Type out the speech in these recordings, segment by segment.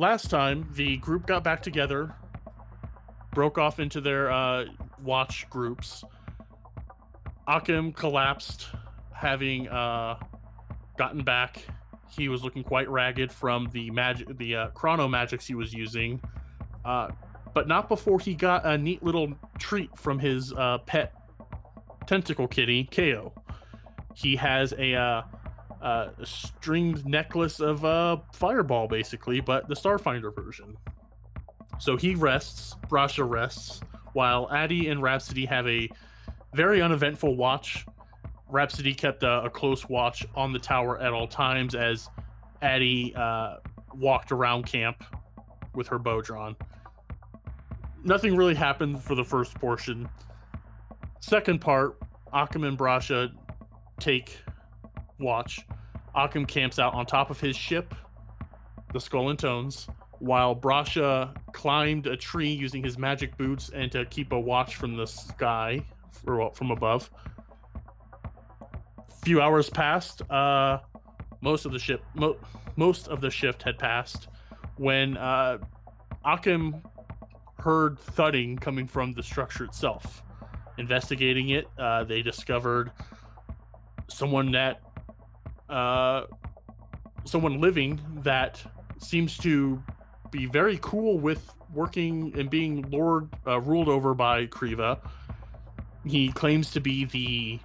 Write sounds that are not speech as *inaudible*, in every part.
last time the group got back together, broke off into their uh, watch groups. Akim collapsed, having uh, gotten back. He was looking quite ragged from the magic, the uh, chrono magics he was using, uh, but not before he got a neat little treat from his uh, pet tentacle kitty, Ko. He has a uh, a stringed necklace of uh, Fireball, basically, but the Starfinder version. So he rests, Brasha rests, while Addy and Rhapsody have a very uneventful watch. Rhapsody kept a, a close watch on the tower at all times as Addy uh, walked around camp with her bow drawn. Nothing really happened for the first portion. Second part, Akim and Brasha take watch. Akim camps out on top of his ship, the Skull and Tones, while Brasha climbed a tree using his magic boots and to keep a watch from the sky, or from above. Few hours passed. Uh, most of the ship, mo- most of the shift had passed when uh, Akim heard thudding coming from the structure itself. Investigating it, uh, they discovered someone that uh, someone living that seems to be very cool with working and being lord uh, ruled over by Kriva. He claims to be the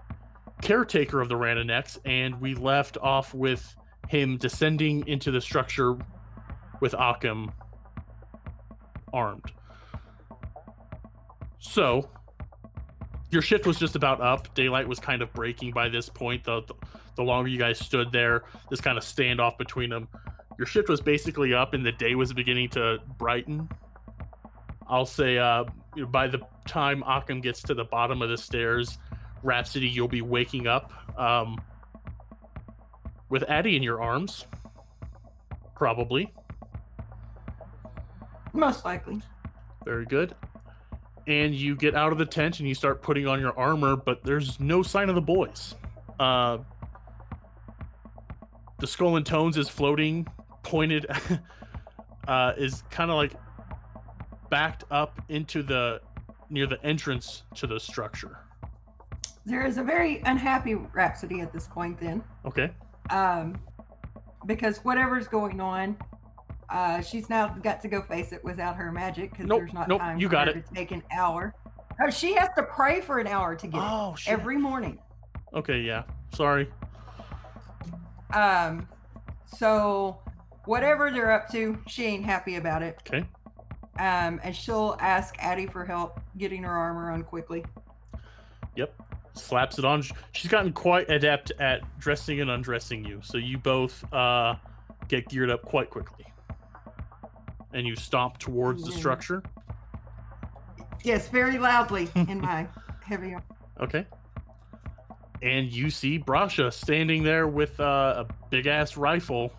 caretaker of the Rananex, and we left off with him descending into the structure with Akim armed. So, your shift was just about up. Daylight was kind of breaking by this point. The, the, the longer you guys stood there, this kind of standoff between them, your shift was basically up and the day was beginning to brighten. I'll say uh, by the time Akim gets to the bottom of the stairs, Rhapsody, you'll be waking up um, with Addy in your arms, probably. Most likely. Very good and you get out of the tent and you start putting on your armor, but there's no sign of the boys. Uh, the skull and tones is floating, pointed, *laughs* uh, is kind of like backed up into the near the entrance to the structure. There is a very unhappy Rhapsody at this point, then. Okay. Um, because whatever's going on, uh, she's now got to go face it without her magic because Nope, there's not nope, time you for got it. to take an hour. Oh, she has to pray for an hour to get Oh it shit. every morning. Okay, yeah. Sorry. Um, so whatever they're up to, she ain't happy about it. Okay. Um, and she'll ask Addie for help getting her armor on quickly. Yep. Slaps it on. She's gotten quite adept at dressing and undressing you, so you both uh, get geared up quite quickly. And you stomp towards the structure. Yes, very loudly in my heavy. Okay. And you see Brasha standing there with uh, a big ass rifle.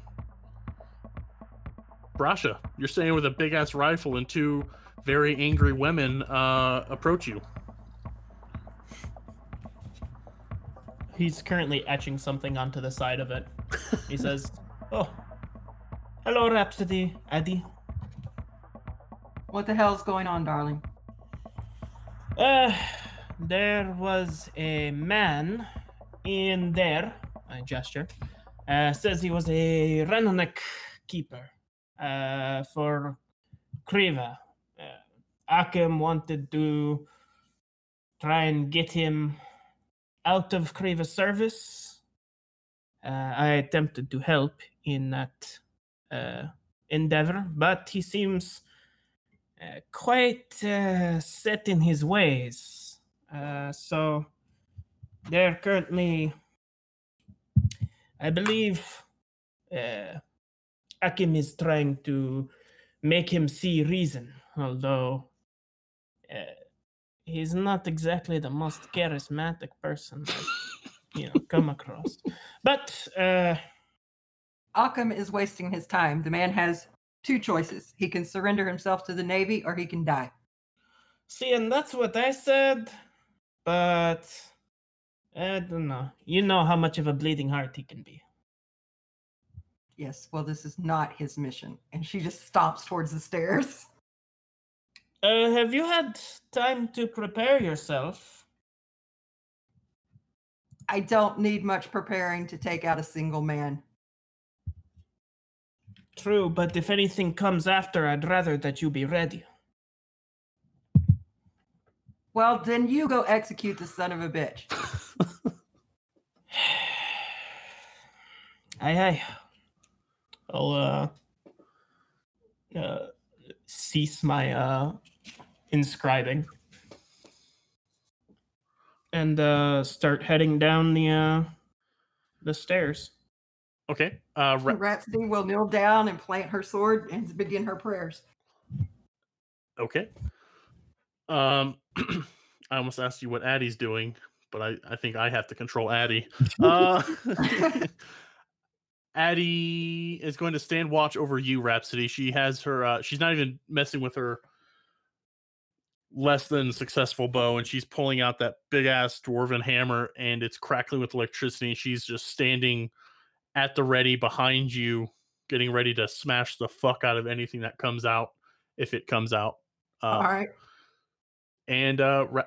Brasha, you're standing with a big ass rifle, and two very angry women uh, approach you. He's currently etching something onto the side of it. He says, *laughs* "Oh, hello, Rhapsody, Addy. What the hell's going on, darling? Uh, there was a man in there. I gesture. Uh, says he was a Rananek keeper. Uh, for Kriva. Uh, Akim wanted to try and get him out of Kriva's service. Uh, I attempted to help in that uh, endeavor, but he seems uh, quite uh, set in his ways. Uh, so they're currently, I believe, uh, Akim is trying to make him see reason, although uh, he's not exactly the most charismatic person I've you know come across. But uh, Occam is wasting his time. The man has two choices. He can surrender himself to the Navy or he can die. See, and that's what I said, but I don't know. You know how much of a bleeding heart he can be. Yes, well, this is not his mission. And she just stomps towards the stairs. Uh, have you had time to prepare yourself? I don't need much preparing to take out a single man. True, but if anything comes after, I'd rather that you be ready. Well, then you go execute the son of a bitch. *sighs* Aye, aye. I'll uh, uh, cease my uh, inscribing and uh, start heading down the uh, the stairs. Okay. Uh, Ra- Rhapsody will kneel down and plant her sword and begin her prayers. okay. Um, *clears throat* I almost asked you what Addie's doing, but I, I think I have to control Addie. *laughs* Uh, *laughs* *laughs* Addie is going to stand watch over you, Rhapsody. She has her. Uh, she's not even messing with her less than successful bow, and she's pulling out that big ass dwarven hammer, and it's crackling with electricity. And she's just standing at the ready behind you, getting ready to smash the fuck out of anything that comes out if it comes out. Uh, All right. And uh, Ra-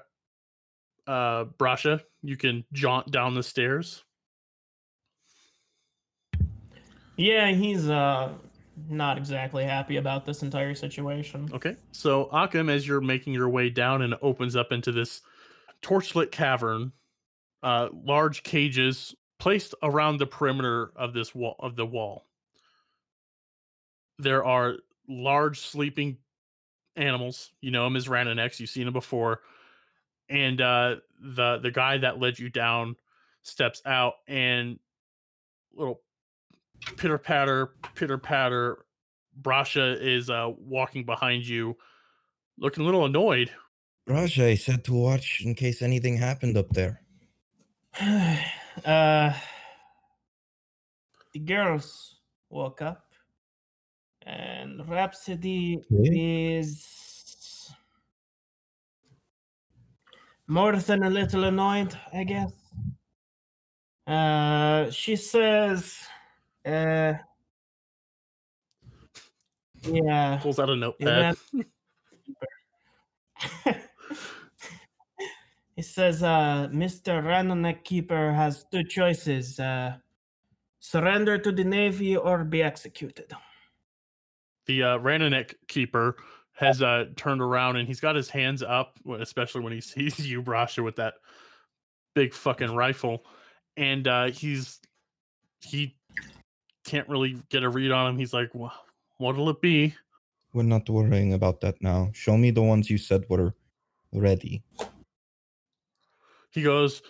uh, Brasha, you can jaunt down the stairs. Yeah, he's uh not exactly happy about this entire situation. Okay. So Akim, as you're making your way down and opens up into this torchlit cavern, uh, large cages placed around the perimeter of this wall of the wall. There are large sleeping animals. You know him as Ranoneks. You've seen him before. And uh, the the guy that led you down steps out and little pitter patter, pitter patter. Brasha is uh, walking behind you, looking a little annoyed. Rajay said to watch in case anything happened up there. *sighs* uh the girls woke up and Rhapsody Okay. is more than a little annoyed, I guess. Uh she says uh yeah Pulls out a notepad. *laughs* he says, uh, Mr. Ranonek Keeper has two choices uh, surrender to the Navy or be executed. The uh, Ranonek keeper has uh, turned around and he's got his hands up, especially when he sees *laughs* you, Brasha, with that big fucking rifle, and uh, he's he can't really get a read on him. He's like, "Wha- "What'll it be?" We're not worrying about that now. Show me the ones you said were ready. He goes,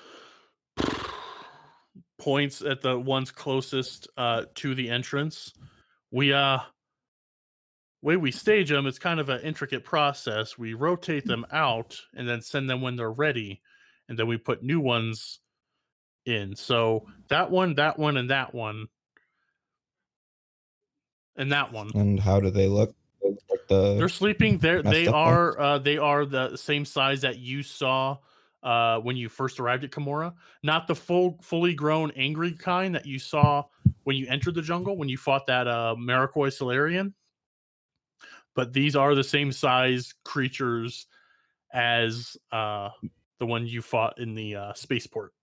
*sighs* points at the ones closest uh, to the entrance. We uh, way we stage them, it's kind of an intricate process. We rotate them out and then send them when they're ready, and then we put new ones in. So that one, that one, and that one, and that one. And how do they look? They look like the They're sleeping. They're they are uh, they are the same size that you saw uh, when you first arrived at Kimura. Not the full fully grown angry kind that you saw when you entered the jungle when you fought that uh, Solarian. But these are the same size creatures as uh, the one you fought in the uh, spaceport.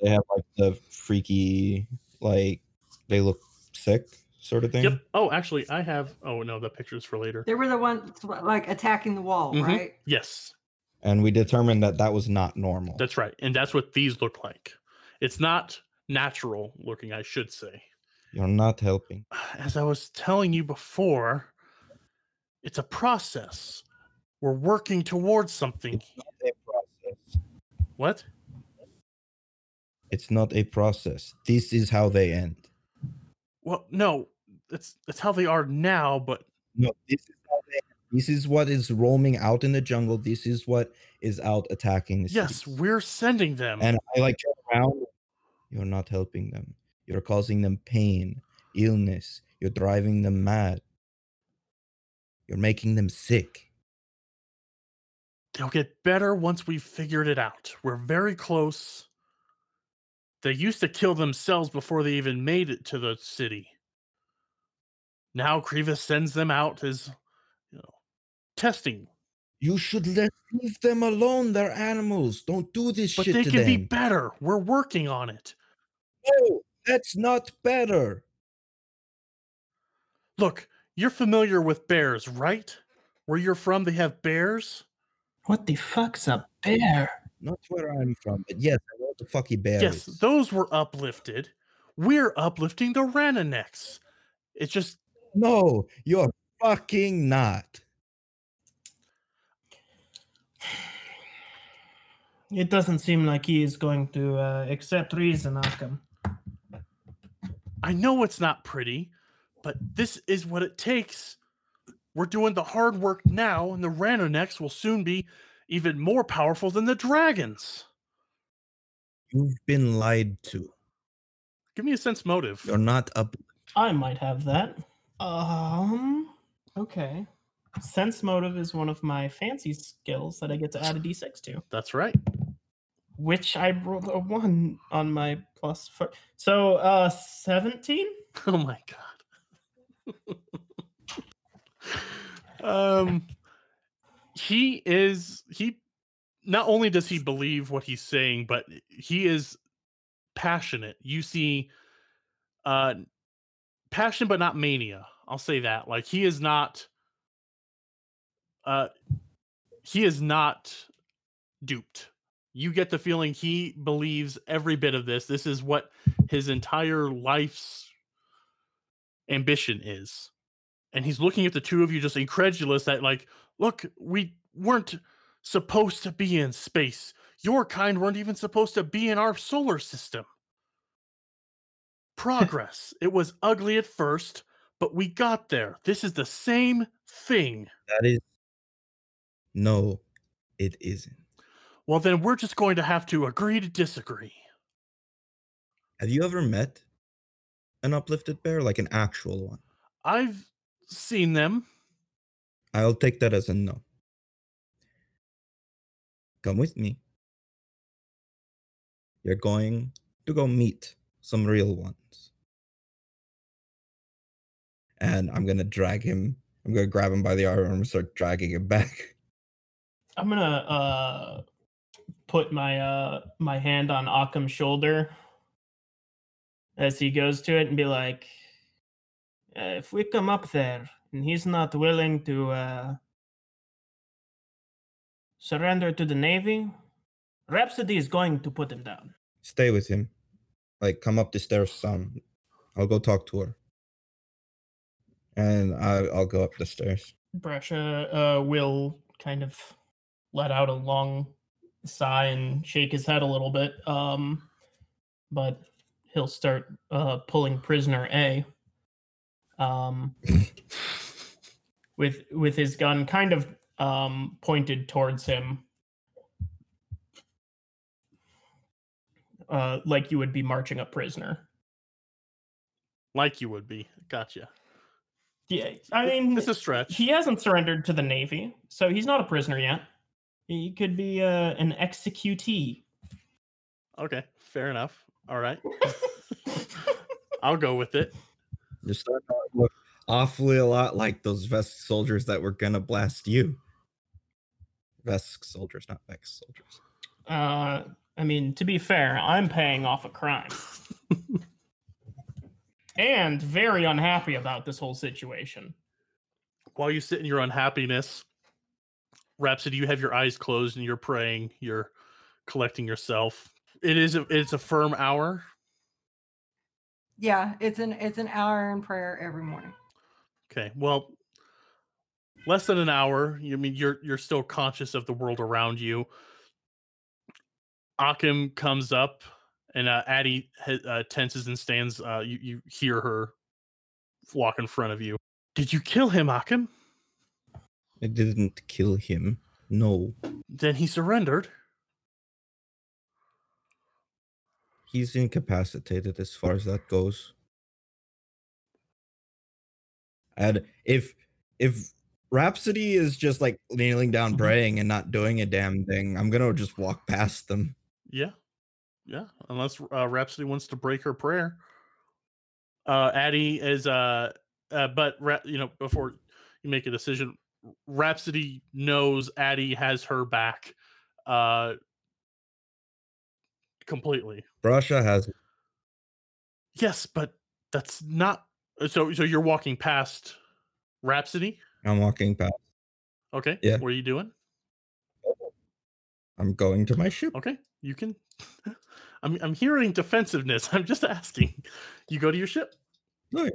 they have like the freaky like they look sick sort of thing. Yep. Oh, actually, I have. Oh no, the pictures for later. They were the ones like attacking the wall, Mhm. right? Yes, And we determined that that was not normal. that's right, and that's what these look like. It's not natural looking, I should say. You're not helping. *sighs* as I was telling you before, it's a process. We're working towards something. It's not a process. What? It's not a process. This is how they end. Well, no, that's that's how they are now. But No, this is how they end. This is what is roaming out in the jungle. This is what is out attacking the yes, cities. we're sending them. And I like turn around. You're not helping them. You're causing them pain, illness. You're driving them mad. You're making them sick. They'll get better once we've figured it out. We're very close. They used to kill themselves before they even made it to the city. now Grievous sends them out as you know testing. You should let leave them alone. They're animals. Don't do this But shit But they can them. be better. We're working on it. no, that's not better. Look, you're familiar with bears, right? Where you're from, they have bears. What the fuck's a bear? Not where I'm from, but yes, I know the fuck he bears. Yes, those were uplifted. We're uplifting the Rananeks. It's just no, you're fucking not. It doesn't seem like he is going to uh, accept reason, Occam. I know it's not pretty, but this is what it takes. We're doing the hard work now, and the Ranoneks will soon be even more powerful than the dragons. You've been lied to. Give me a sense motive. You're not up. I might have that. Um. Okay. Sense motive is one of my fancy skills that I get to add a d6 to, That's right. which I rolled a one on my plus four. So, uh, 17? *laughs* Oh my god. Um he is he not only does he believe what he's saying, but he is passionate. You see uh passion but not mania. I'll say that. Like he is not uh he is not duped. You get the feeling he believes every bit of this. This is what his entire life's ambition is. And he's looking at the two of you just incredulous that, like, look, we weren't supposed to be in space. Your kind weren't even supposed to be in our solar system. *laughs* Progress. it was ugly at first, but we got there. This is the same thing. That is. No, it isn't. Well, then we're just going to have to agree to disagree. Have you ever met an uplifted bear, like an actual one? I've seen them. I'll take that as a no. Come with me. You're going to go meet some real ones. And I'm going to drag him. I'm going to grab him by the arm and start dragging him back. *laughs* I'm gonna uh put my uh my hand on Occam's shoulder as he goes to it and be like, uh, if we come up there and he's not willing to uh surrender to the Navy, Rhapsody is going to put him down. Stay with him. Like, come up the stairs some. I'll go talk to her. And I, I'll go up the stairs. Brasha uh, will kind of let out a long sigh and shake his head a little bit. Um, but he'll start uh, pulling prisoner A. Um, with with his gun kind of um, pointed towards him, uh, like you would be marching a prisoner. Like you would be. Gotcha. Yeah, I mean, It's a stretch. he hasn't surrendered to the Navy, so he's not a prisoner yet. He could be uh, an executee. Okay, fair enough. All right. *laughs* I'll go with it. You're starting to look awfully a lot like those Vesk soldiers that were gonna blast you. Vesk soldiers, not Vex soldiers. Uh, I mean, to be fair, I'm paying off a crime. and very unhappy about this whole situation. While you sit in your unhappiness, Rhapsody, you have your eyes closed and you're praying. You're collecting yourself. It is a, it's a firm hour. Yeah, it's an it's an hour in prayer every morning. Okay. Well, less than an hour. You I mean you're you're still conscious of the world around you. Akim comes up, and uh, Addie ha- uh, tenses and stands. Uh, you you hear her walk in front of you. Did you kill him, Akim? I didn't kill him. No, Then he surrendered. He's incapacitated as far as that goes. And if if Rhapsody is just like kneeling down Mhm. praying and not doing a damn thing, I'm gonna just walk past them. Yeah, yeah. Unless uh, Rhapsody wants to break her prayer. Uh, Addie is uh uh, but Ra- you know before you make a decision, Rhapsody knows Addie has her back, uh, completely. Brasha has Yes, but that's not. Uh, so so you're walking past Rhapsody. I'm walking past. Okay. Yeah. What are you doing? I'm going to my ship. Okay. You can. *laughs* I'm I'm hearing defensiveness. *laughs* I'm just asking. You go to your ship. Yeah.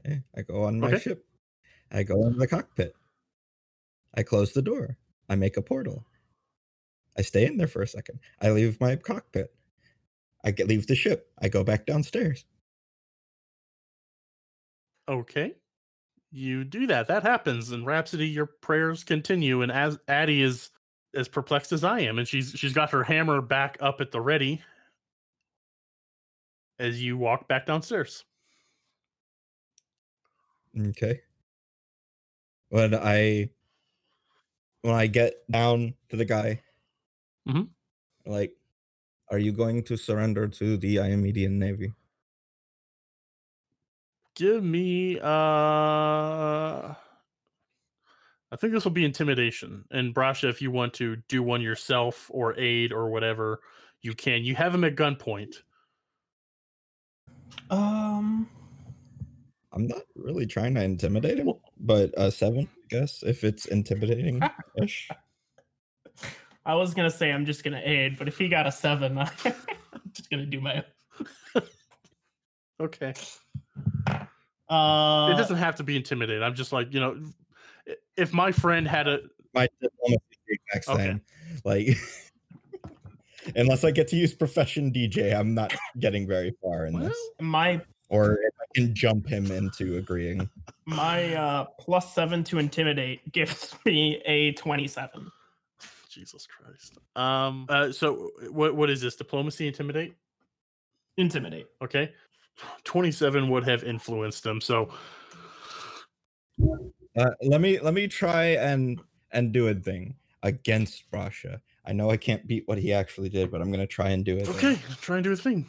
Okay, I go on my Okay. ship. I go in the cockpit. I close the door. I make a portal. I stay in there for a second. I leave my cockpit. I get leave the ship. I go back downstairs. Okay. You do that. That happens. And Rhapsody, your prayers continue. And as Addie is as perplexed as I am, and she's she's got her hammer back up at the ready as you walk back downstairs. Okay. When I when I get down to the guy, Mhm. like, are you going to surrender to the Iamedian Navy? Give me uh I think this will be intimidation. And Brasha, if you want to do one yourself or aid or whatever, you can. You have him at gunpoint. Um, I'm not really trying to intimidate him, Well- but uh seven, I guess, if it's intimidating *laughs* ish. I was gonna say I'm just gonna aid, but if he got a seven, *laughs* I'm just gonna do my. *laughs* Okay. Uh, it doesn't have to be intimidated. I'm just like, you know, if my friend had a My diplomacy is the exact Okay. same. Like unless I get to use profession DJ, I'm not getting very far in this. my Or if I can jump him into agreeing. my uh plus seven to intimidate gives *laughs* me a twenty-seven. Jesus Christ. Um uh so what what is this? Diplomacy intimidate? Intimidate. Okay. 27 would have influenced him. So Uh, let me let me try and and do a thing against Brasha. I know I can't beat what he actually did, but I'm gonna try and do it. okay, try and do a thing.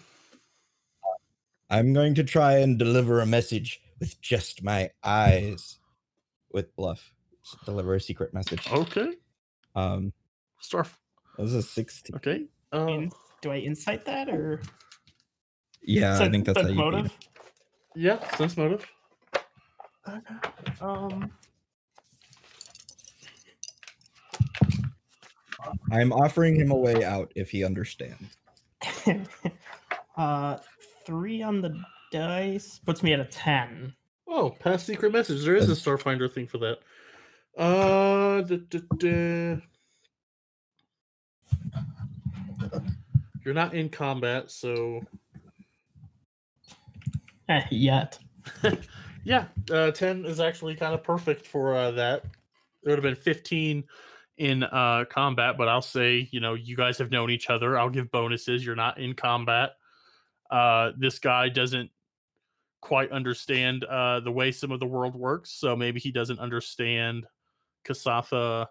I'm going to try and deliver a message with just my eyes with bluff. S- Deliver a secret message. Okay. Um Star this is 16. okay. In- do I insight that or Yeah, I think that's how sense you beat motive? it. yeah, sense motive. Okay. Um, I'm offering him a way out if he understands. *laughs* uh, three on the dice puts me at a ten. Oh, past secret message. There is a Starfinder thing for that. Uh, duh, duh, duh. you're not in combat, so Eh, yet. *laughs* yeah, uh, ten is actually kind of perfect for uh, that. There would have been fifteen in uh, combat, but I'll say you know you guys have known each other. I'll give bonuses. You're not in combat. Uh, this guy doesn't quite understand uh, the way some of the world works, so maybe he doesn't understand Kasatha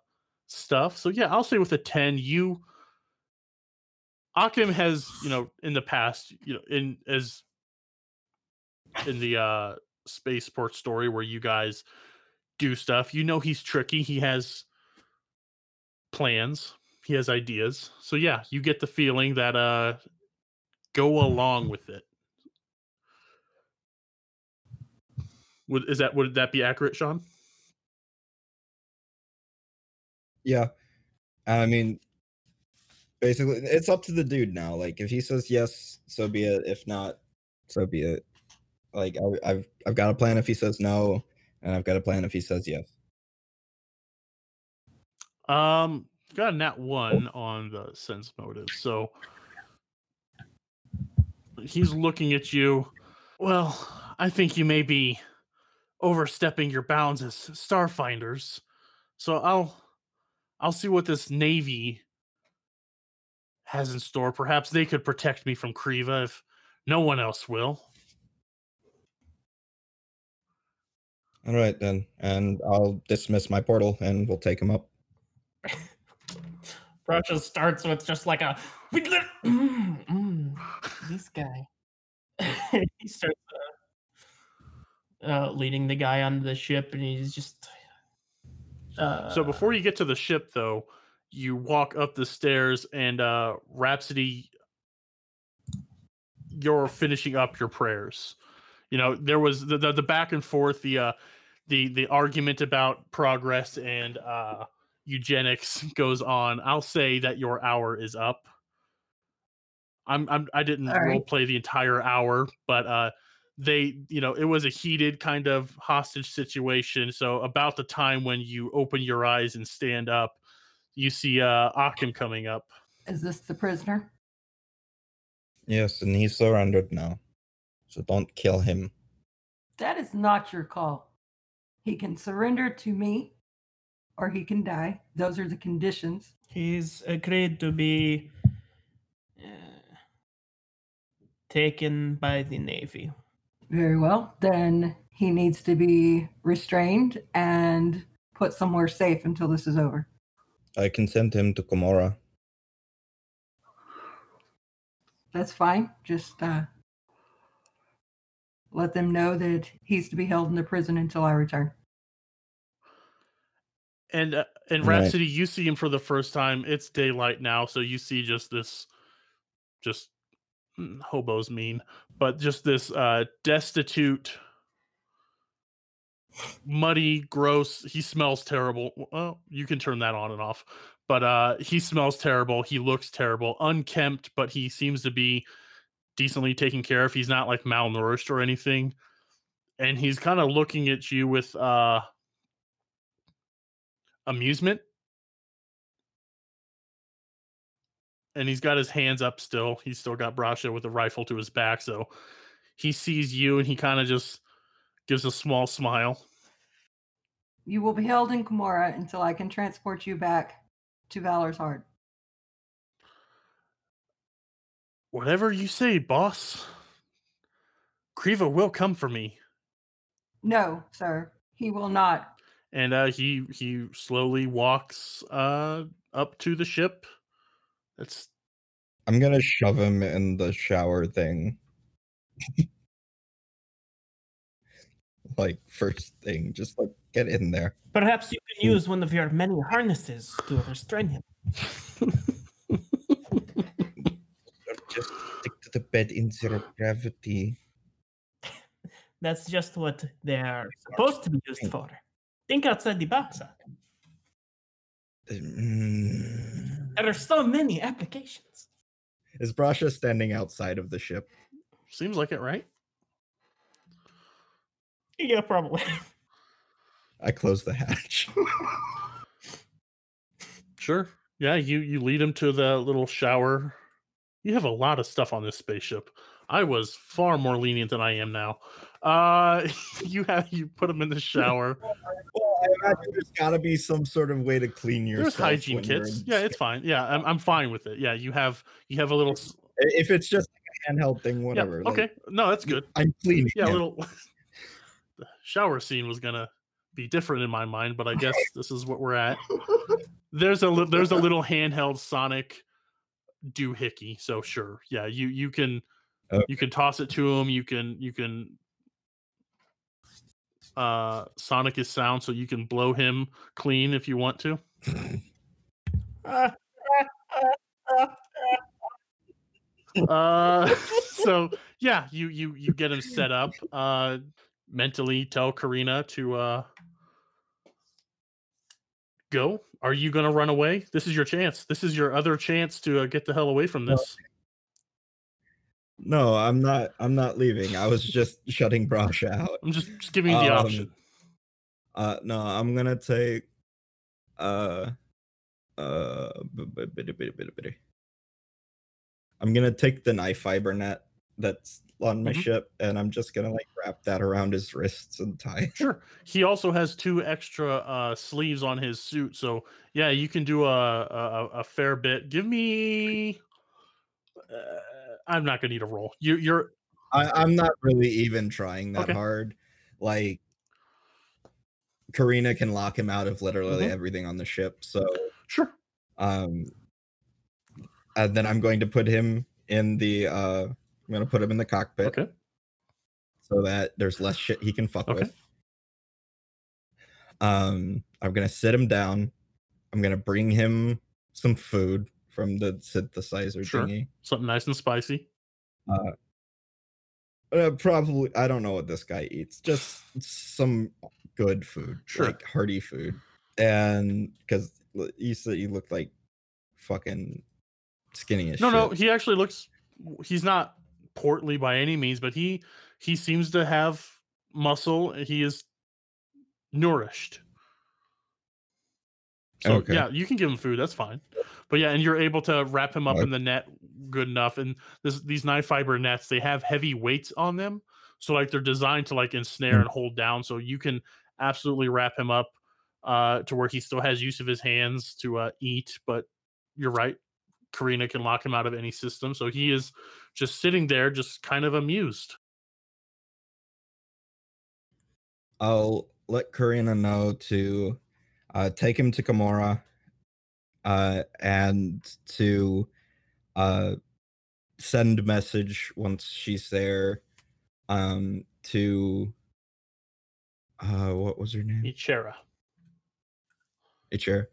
stuff. So yeah, I'll say with a ten, you Akim has you know in the past you know in as in the uh spaceport story where you guys do stuff. You know he's tricky. He has plans. He has ideas. So yeah, you get the feeling that uh go along with it. Would is that would that be accurate, Sean? Yeah. I mean, basically, it's up to the dude now. Like, if he says yes, so be it. If not, so be it. Like, I, I've I've got a plan if he says no, and I've got a plan if he says yes. Um got a nat one on the sense motive. So he's looking at you. Well, I think you may be overstepping your bounds as starfinders. So I'll I'll see what this navy has in store. Perhaps they could protect me from Kriva if no one else will. All right then, and I'll dismiss my portal, and we'll take him up. *laughs* Brasha starts with just like a. "We lit- *clears throat* mm, mm, mm, mm." this guy. *laughs* he starts uh, uh, leading the guy onto the ship, and he's just. Uh, So before you get to the ship, though, you walk up the stairs, and uh, Rhapsody, you're finishing up your prayers. You know, there was the the, the back and forth, the uh, the the argument about progress and uh, eugenics *laughs* goes on. I'll say that your hour is up. I'm, I'm I didn't All right. role play the entire hour, but uh, they you know it was a heated kind of hostage situation so about the time when you open your eyes and stand up you see uh Akim coming up Is this the prisoner? Yes, and he's surrendered now. So don't kill him. That is not your call. He can surrender to me or he can die. Those are the conditions. He's agreed to be uh, taken by the Navy. Very well. Then he needs to be restrained and put somewhere safe until this is over. I can send him to Komora. That's fine. Just uh, let them know that he's to be held in the prison until I return. and uh, and Right. Rhapsody you see him for the first time it's daylight now so you see just this just hobos mean but just this uh destitute muddy gross he smells terrible. Well you can turn that on and off but uh he smells terrible he looks terrible unkempt but he seems to be decently taken care of. He's not like malnourished or anything and he's kind of looking at you with uh amusement and he's got his hands up still. He's still got brasha with a rifle to his back so he sees you and he kind of just gives a small smile. You will be held in Komora until I can transport you back to Valor's Heart. whatever you say boss. Kriva will come for me. No, sir, he will not. and uh he he slowly walks uh up to the ship it's I'm gonna shove him in the shower thing. *laughs* like first thing, just like get in there. Perhaps you can Hmm. use one of your many harnesses to restrain him. Just stick to the bed in zero gravity. *laughs* That's just what they're supposed to be used for. Think outside the box. Ak. Mm. There are so many applications. Is Brasha standing outside of the ship? seems like it right Yeah, probably. I close the hatch. *laughs* Sure. Yeah, you you lead him to the little shower. You have a lot of stuff on this spaceship. I was far more lenient than I am now. Uh *laughs* you have you put them in the shower. well, I imagine there's gotta be some sort of way to clean yourself. There's hygiene kits. Yeah, it's fine. Yeah, I'm I'm fine with it. Yeah, you have you have a little If it's just like a handheld thing, yeah, whatever. like, okay. No, that's good. I'm cleaning. Yeah, a little *laughs* the shower scene was gonna be different in my mind, but I *laughs* guess this is what we're at. There's a li- there's a little handheld Sonic doohickey, so sure, yeah, you you can Okay. you can toss it to him. You can you can uh Sonic is sound, so you can blow him clean if you want to. *laughs* Uh, *laughs* so yeah, you you you get him set up. Uh, mentally tell Karina to uh go. Are you gonna run away? This is your chance. This is your other chance to uh, get the hell away from this. No, I'm not. I'm not leaving. I was just *laughs* shutting Brasha out. I'm just, just giving you the Um, option. Uh, no, I'm gonna take. Uh, uh. I'm gonna take the knife fiber net that's on my Mhm. ship, and I'm just gonna like wrap that around his wrists and tie. Sure. He also has two extra uh, sleeves on his suit, so yeah, you can do a a, a fair bit. Give me. I'm not gonna need a roll. You, you're I, I'm not really even trying that Okay. hard. Like, Karina can lock him out of literally Mhm. everything on the ship. So, sure. um, and then I'm going to put him in the uh I'm gonna put him in the cockpit Okay. so that there's less shit he can fuck Okay. with. Um I'm gonna sit him down. I'm gonna bring him some food from the synthesizer Sure. thingy. Something nice and spicy. Uh, probably I don't know what this guy eats. Just some good food, Sure. like hearty food. And because you said you look like fucking skinny as No, shit. no, he actually looks. He's not portly by any means, but he he seems to have muscle. He is nourished. So Okay. yeah, you can give him food. That's fine. But yeah, and you're able to wrap him up in the net good enough. And this these knife fiber nets, they have heavy weights on them, so like they're designed to like ensnare Mm. and hold down. So you can absolutely wrap him up uh, to where he still has use of his hands to uh, eat. But you're right, Karina can lock him out of any system. So he is just sitting there, just kind of amused. I'll let Karina know to uh, take him to Kimura uh, and to uh, send message once she's there um, to uh, what was her name? Ichera, Ichera.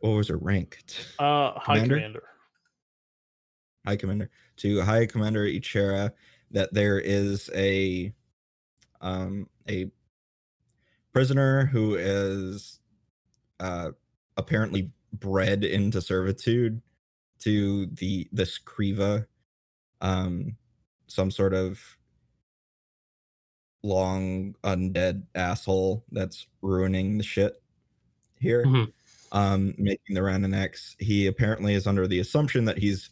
What was her rank? uh, High Commander? Commander. High Commander to High Commander Ichera that there is a um a prisoner who is uh apparently bred into servitude to the this Kriva um some sort of long undead asshole that's ruining the shit here Mhm. um making the Rananex he apparently is under the assumption that he's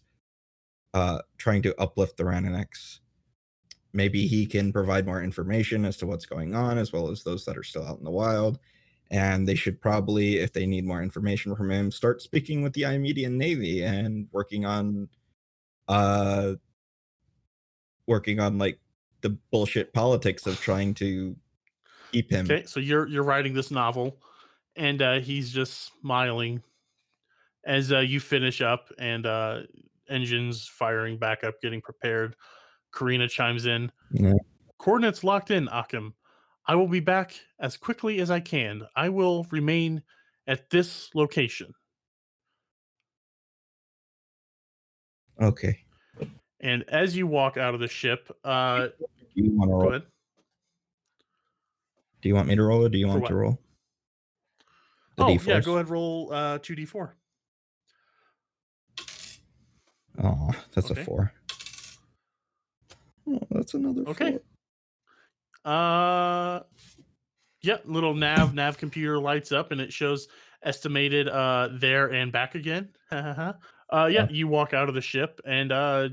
uh, trying to uplift the Rananex. Maybe he can provide more information as to what's going on, as well as those that are still out in the wild. And they should probably, if they need more information from him, start speaking with the Iamedian Navy and working on, uh, working on like the bullshit politics of trying to keep him. Okay, so you're you're writing this novel, and uh, he's just smiling as uh, you finish up, and uh, engines firing back up, getting prepared. Karina chimes in. Yeah. Coordinates locked in, Akim. I will be back as quickly as I can. I will remain at this location. Okay. And as you walk out of the ship, uh, Do you want to go roll? ahead. Do you want me to roll, or do you want to roll? The Oh yeah, D4s? go ahead. And roll uh, two d four. Oh, that's Okay. a four. Oh, that's another Okay. four. Uh, yeah, little nav nav computer lights up and it shows estimated uh there and back again. *laughs* uh, yeah, you walk out of the ship and uh,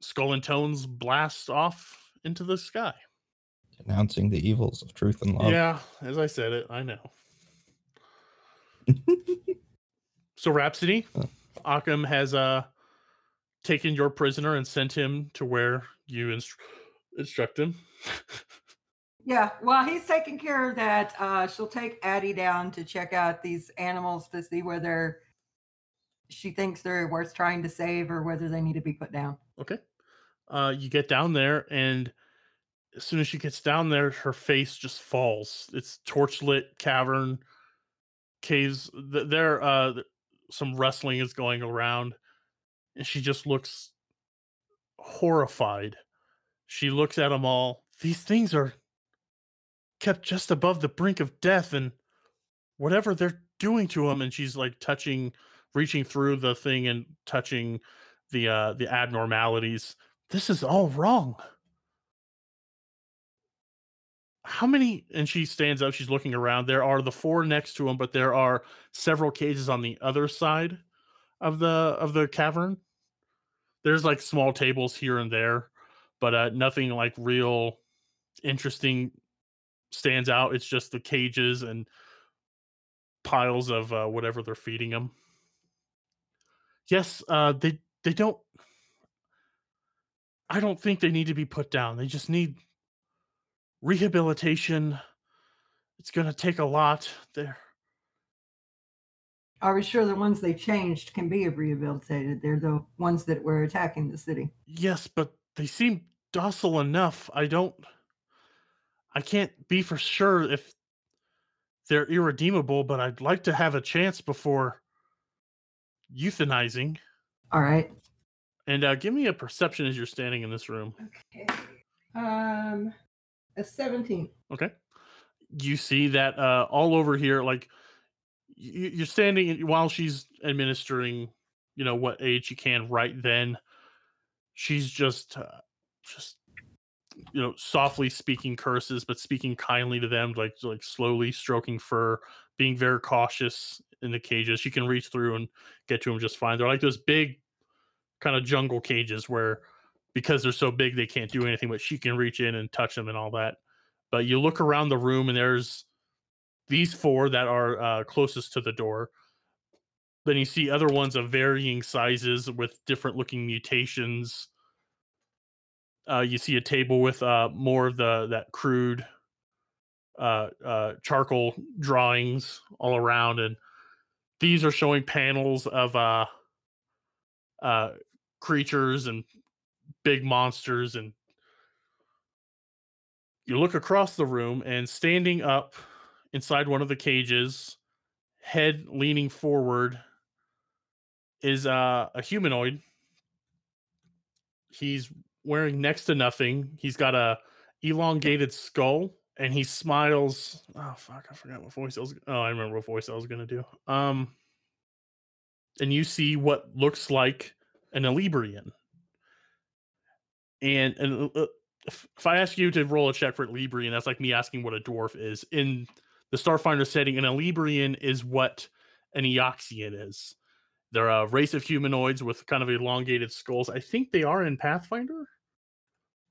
Skull and Tones blast off into the sky. Announcing the evils of truth and love. Yeah, as I said it, I know. *laughs* so Rhapsody, Uh. Occam has uh taken your prisoner and sent him to where you instru- instruct him. *laughs* Yeah, while he's taking care of that, uh, she'll take Addie down to check out these animals to see whether she thinks they're worth trying to save or whether they need to be put down. Okay. Uh, you get down there, and as soon as she gets down there, her face just falls. It's torchlit cavern caves. th- There, uh, some wrestling is going around, and she just looks horrified. She looks at them all. These things are kept just above the brink of death, and whatever they're doing to him and she's like touching, reaching through the thing and touching the uh the abnormalities this is all wrong. How many? And she stands up. She's looking around. There are the four next to him, but there are several cages on the other side of the of the cavern. There's like small tables here and there, but uh, nothing like real interesting stands out. It's just the cages and piles of uh, whatever they're feeding them. Yes, uh, they they don't I don't think they need to be put down. They just need rehabilitation. It's going to take a lot. They're Are we sure the ones they changed can be rehabilitated? They're the ones that were attacking the city. Yes, but they seem docile enough. I don't. I can't be for sure if they're irredeemable, but I'd like to have a chance before euthanizing. All right. And uh, give me a perception as you're standing in this room. Okay. Um, a 17. Okay. You see that uh, all over here, like y- you're standing while she's administering, you know, what aid she can right then. She's just, uh, just, you know, softly speaking curses, but speaking kindly to them, like like slowly stroking fur, being very cautious in the cages. She can reach through and get to them just fine. They're like those big, kind of jungle cages where, because they're so big, they can't do anything, but she can reach in and touch them and all that but you look around the room and there's these four that are uh, closest to the door then you see other ones of varying sizes with different looking mutations uh, you see a table with uh, more of the that crude uh, uh, charcoal drawings all around and these are showing panels of uh, uh, creatures and big monsters and you look across the room and standing up inside one of the cages head leaning forward is uh, a humanoid. He's wearing next to nothing he's got a elongated skull and he smiles oh fuck i forgot what voice i was oh i remember what voice i was gonna do um and you see what looks like an Elebrian. And, and uh, if, if I ask you to roll a check for Elebrian, that's like me asking what a dwarf is. In the Starfinder setting, an Elebrian is what an Eoxian is. They're a race of humanoids with kind of elongated skulls. I think they are in Pathfinder.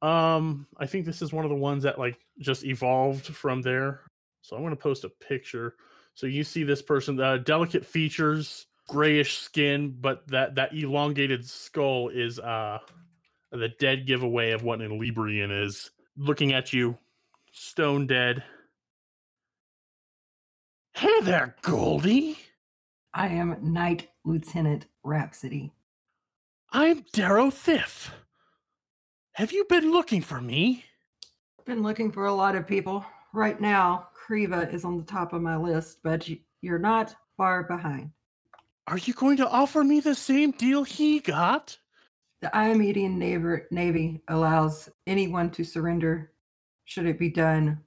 Um, I think this is one of the ones that like just evolved from there. So I'm going to post a picture. So you see this person, uh, delicate features, grayish skin, but that that elongated skull is uh the dead giveaway of what an Elebrian is. Looking at you, stone dead. Hey there, Goldie. I am Knight Lieutenant Rhapsody. I'm Darrow Thiff. Have you been looking for me? Been looking for a lot of people. Right now, Kriva is on the top of my list, but you're not far behind. Are you going to offer me the same deal he got? The Iomedaean Navy, Navy allows anyone to surrender should it be done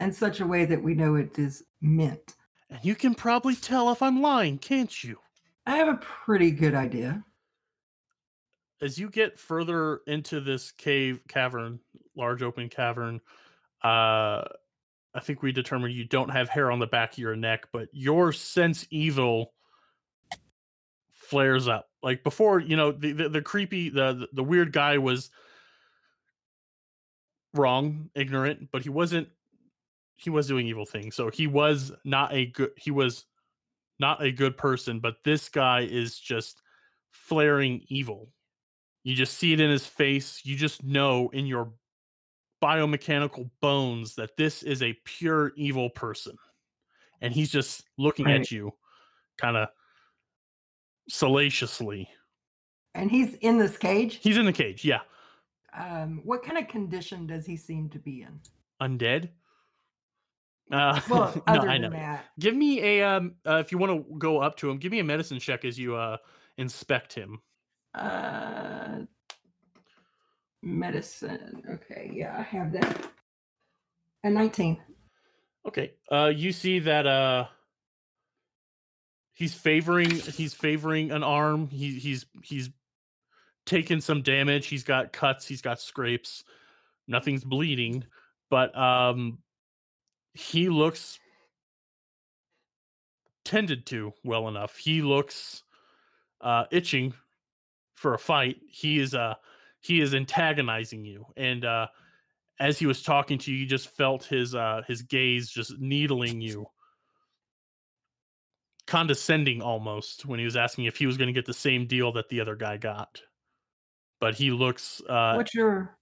in such a way that we know it is meant. And you can probably tell if I'm lying, can't you? I have a pretty good idea. as you get further into this cave cavern, large open cavern, uh I think we determined you don't have hair on the back of your neck, but your sense evil flares up. Like before, you know, the the, the creepy the, the the weird guy was wrong, ignorant, but he wasn't he was doing evil things. So he was not a good he was not a good person, but this guy is just flaring evil. You just see it in his face. You just know in your biomechanical bones that this is a pure evil person. And he's just looking Right. at you kind of salaciously. And he's in this cage. He's in the cage. Yeah. Um, what kind of condition does he seem to be in? Undead. Uh, Well, *laughs* no, other I than know. that, Give me a um uh, if you want to go up to him, give me a medicine check as you uh inspect him. uh, medicine. Okay, yeah, I have that. A 19. Okay. Uh you see that uh he's favoring he's favoring an arm. He he's he's taken some damage. He's got cuts, he's got scrapes. Nothing's bleeding, but um he looks tended to well enough. He looks uh itching for a fight. He is uh he is antagonizing you and uh as he was talking to you, you just felt his uh his gaze just needling you. Condescending almost when he was asking if he was going to get the same deal that the other guy got. But he looks uh what's your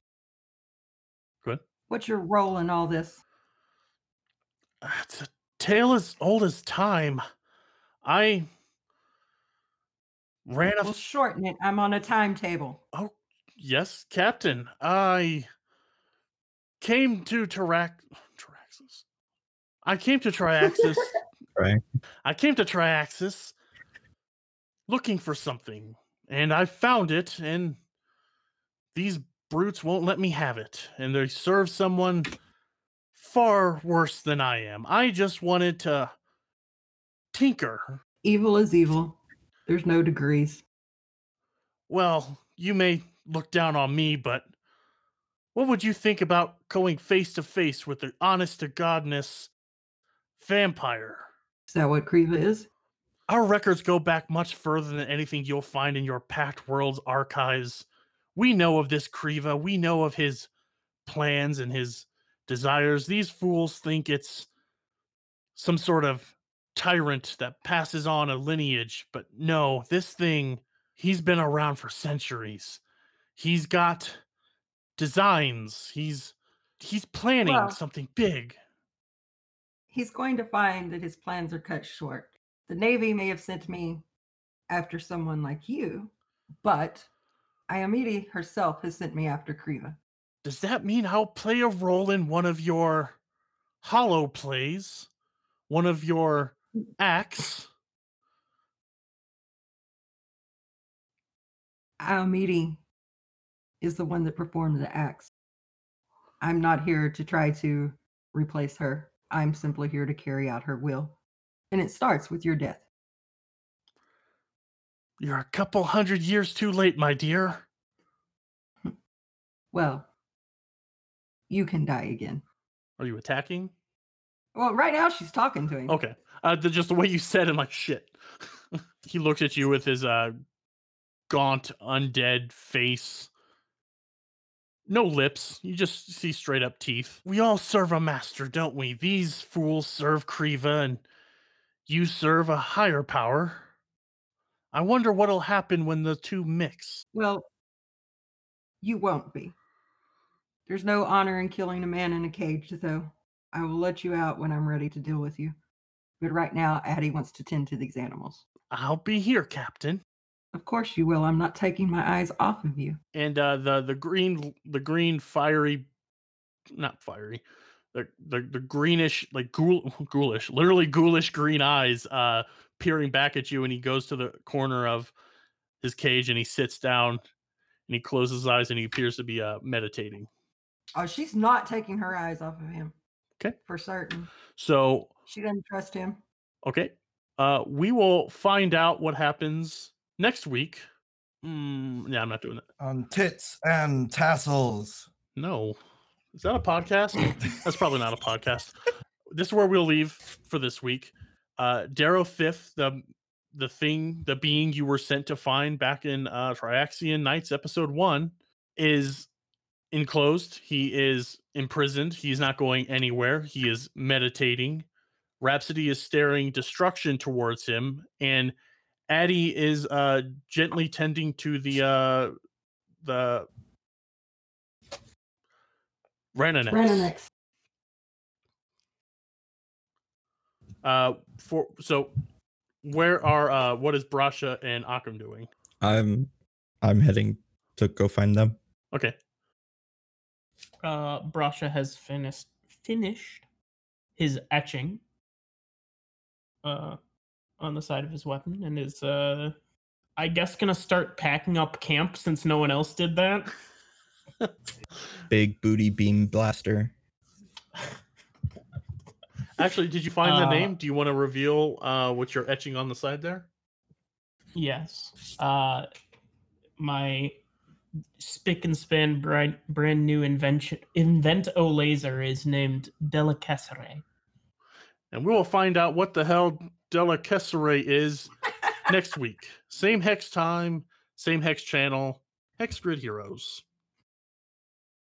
Go ahead. What's your role in all this? It's a tale as old as time. I ran a We'll shorten it. I'm on a timetable. Oh, yes, Captain. I came to Tarax Taraxis. I came to Triaxus. *laughs* Right. I came to Triaxus looking for something, and I found it, and these brutes won't let me have it, and they serve someone far worse than I am. I just wanted to tinker. Evil is evil. There's no degrees. Well, you may look down on me, but what would you think about going face to face with the honest to godness vampire? Is that what Kriva is? Our records go back much further than anything you'll find in your Pact Worlds archives. We know of this Kriva. We know of his plans and his desires. These fools think it's some sort of tyrant that passes on a lineage, but no, this thing, he's been around for centuries. He's got designs. He's he's planning Well- something big. He's going to find that his plans are cut short. The Navy may have sent me after someone like you, but Iomedae herself has sent me after Kriva. Does that mean I'll play a role in one of your hollow plays? One of your mm. acts? Iomedae is the one that performed the acts. I'm not here to try to replace her. I'm simply here to carry out her will. And it starts with your death. You're a couple hundred years too late, my dear. Hmm. Well, you can die again. Are you attacking? Well, right now she's talking to him. Okay. Uh, the, just the way you said it, like shit. *laughs* he looks at you with his uh, gaunt, undead face. No lips. You just see straight up teeth. We all serve a master, don't we? These fools serve Kriva, and you serve a higher power. I wonder what'll happen when the two mix. Well, you won't be. There's no honor in killing a man in a cage, though. I will let you out when I'm ready to deal with you. But right now, Addie wants to tend to these animals. I'll be here, Captain. Of course you will. I'm not taking my eyes off of you. and uh the the green the green fiery not fiery the the, the greenish like ghoul, *laughs* ghoulish literally ghoulish green eyes uh peering back at you and he goes to the corner of his cage and he sits down and he closes his eyes and he appears to be uh meditating Oh, she's not taking her eyes off of him. Okay. For certain. so She doesn't trust him. okay uh we will find out what happens next week mm, yeah i'm not doing that on tits and tassels. No. Is that a podcast? *laughs* That's probably not a podcast. This is where we'll leave for this week. Uh Darrow Fifth, the the thing, the being you were sent to find back in uh Triaxian Nights episode one, is enclosed. He is imprisoned. He's not going anywhere. He is meditating. Rhapsody is staring destruction towards him, and Addie is uh gently tending to the uh the Renanex. Renanex. Uh, for so, where are uh, what is Brasha and Akram doing? I'm I'm heading to go find them. Okay, Uh, Brasha has finished finished his etching uh, on the side of his weapon and is, uh, I guess, gonna start packing up camp since no one else did that. *laughs* Big booty beam blaster. actually, did you find the Uh, name? Do you want to reveal uh, what you're etching on the side there? Yes. Uh, my spick and span brand, brand new invention invento laser is named Delicessere. And we will find out what the hell Delicessere is next week. *laughs* Same hex time, same hex channel. Hex Grid Heroes.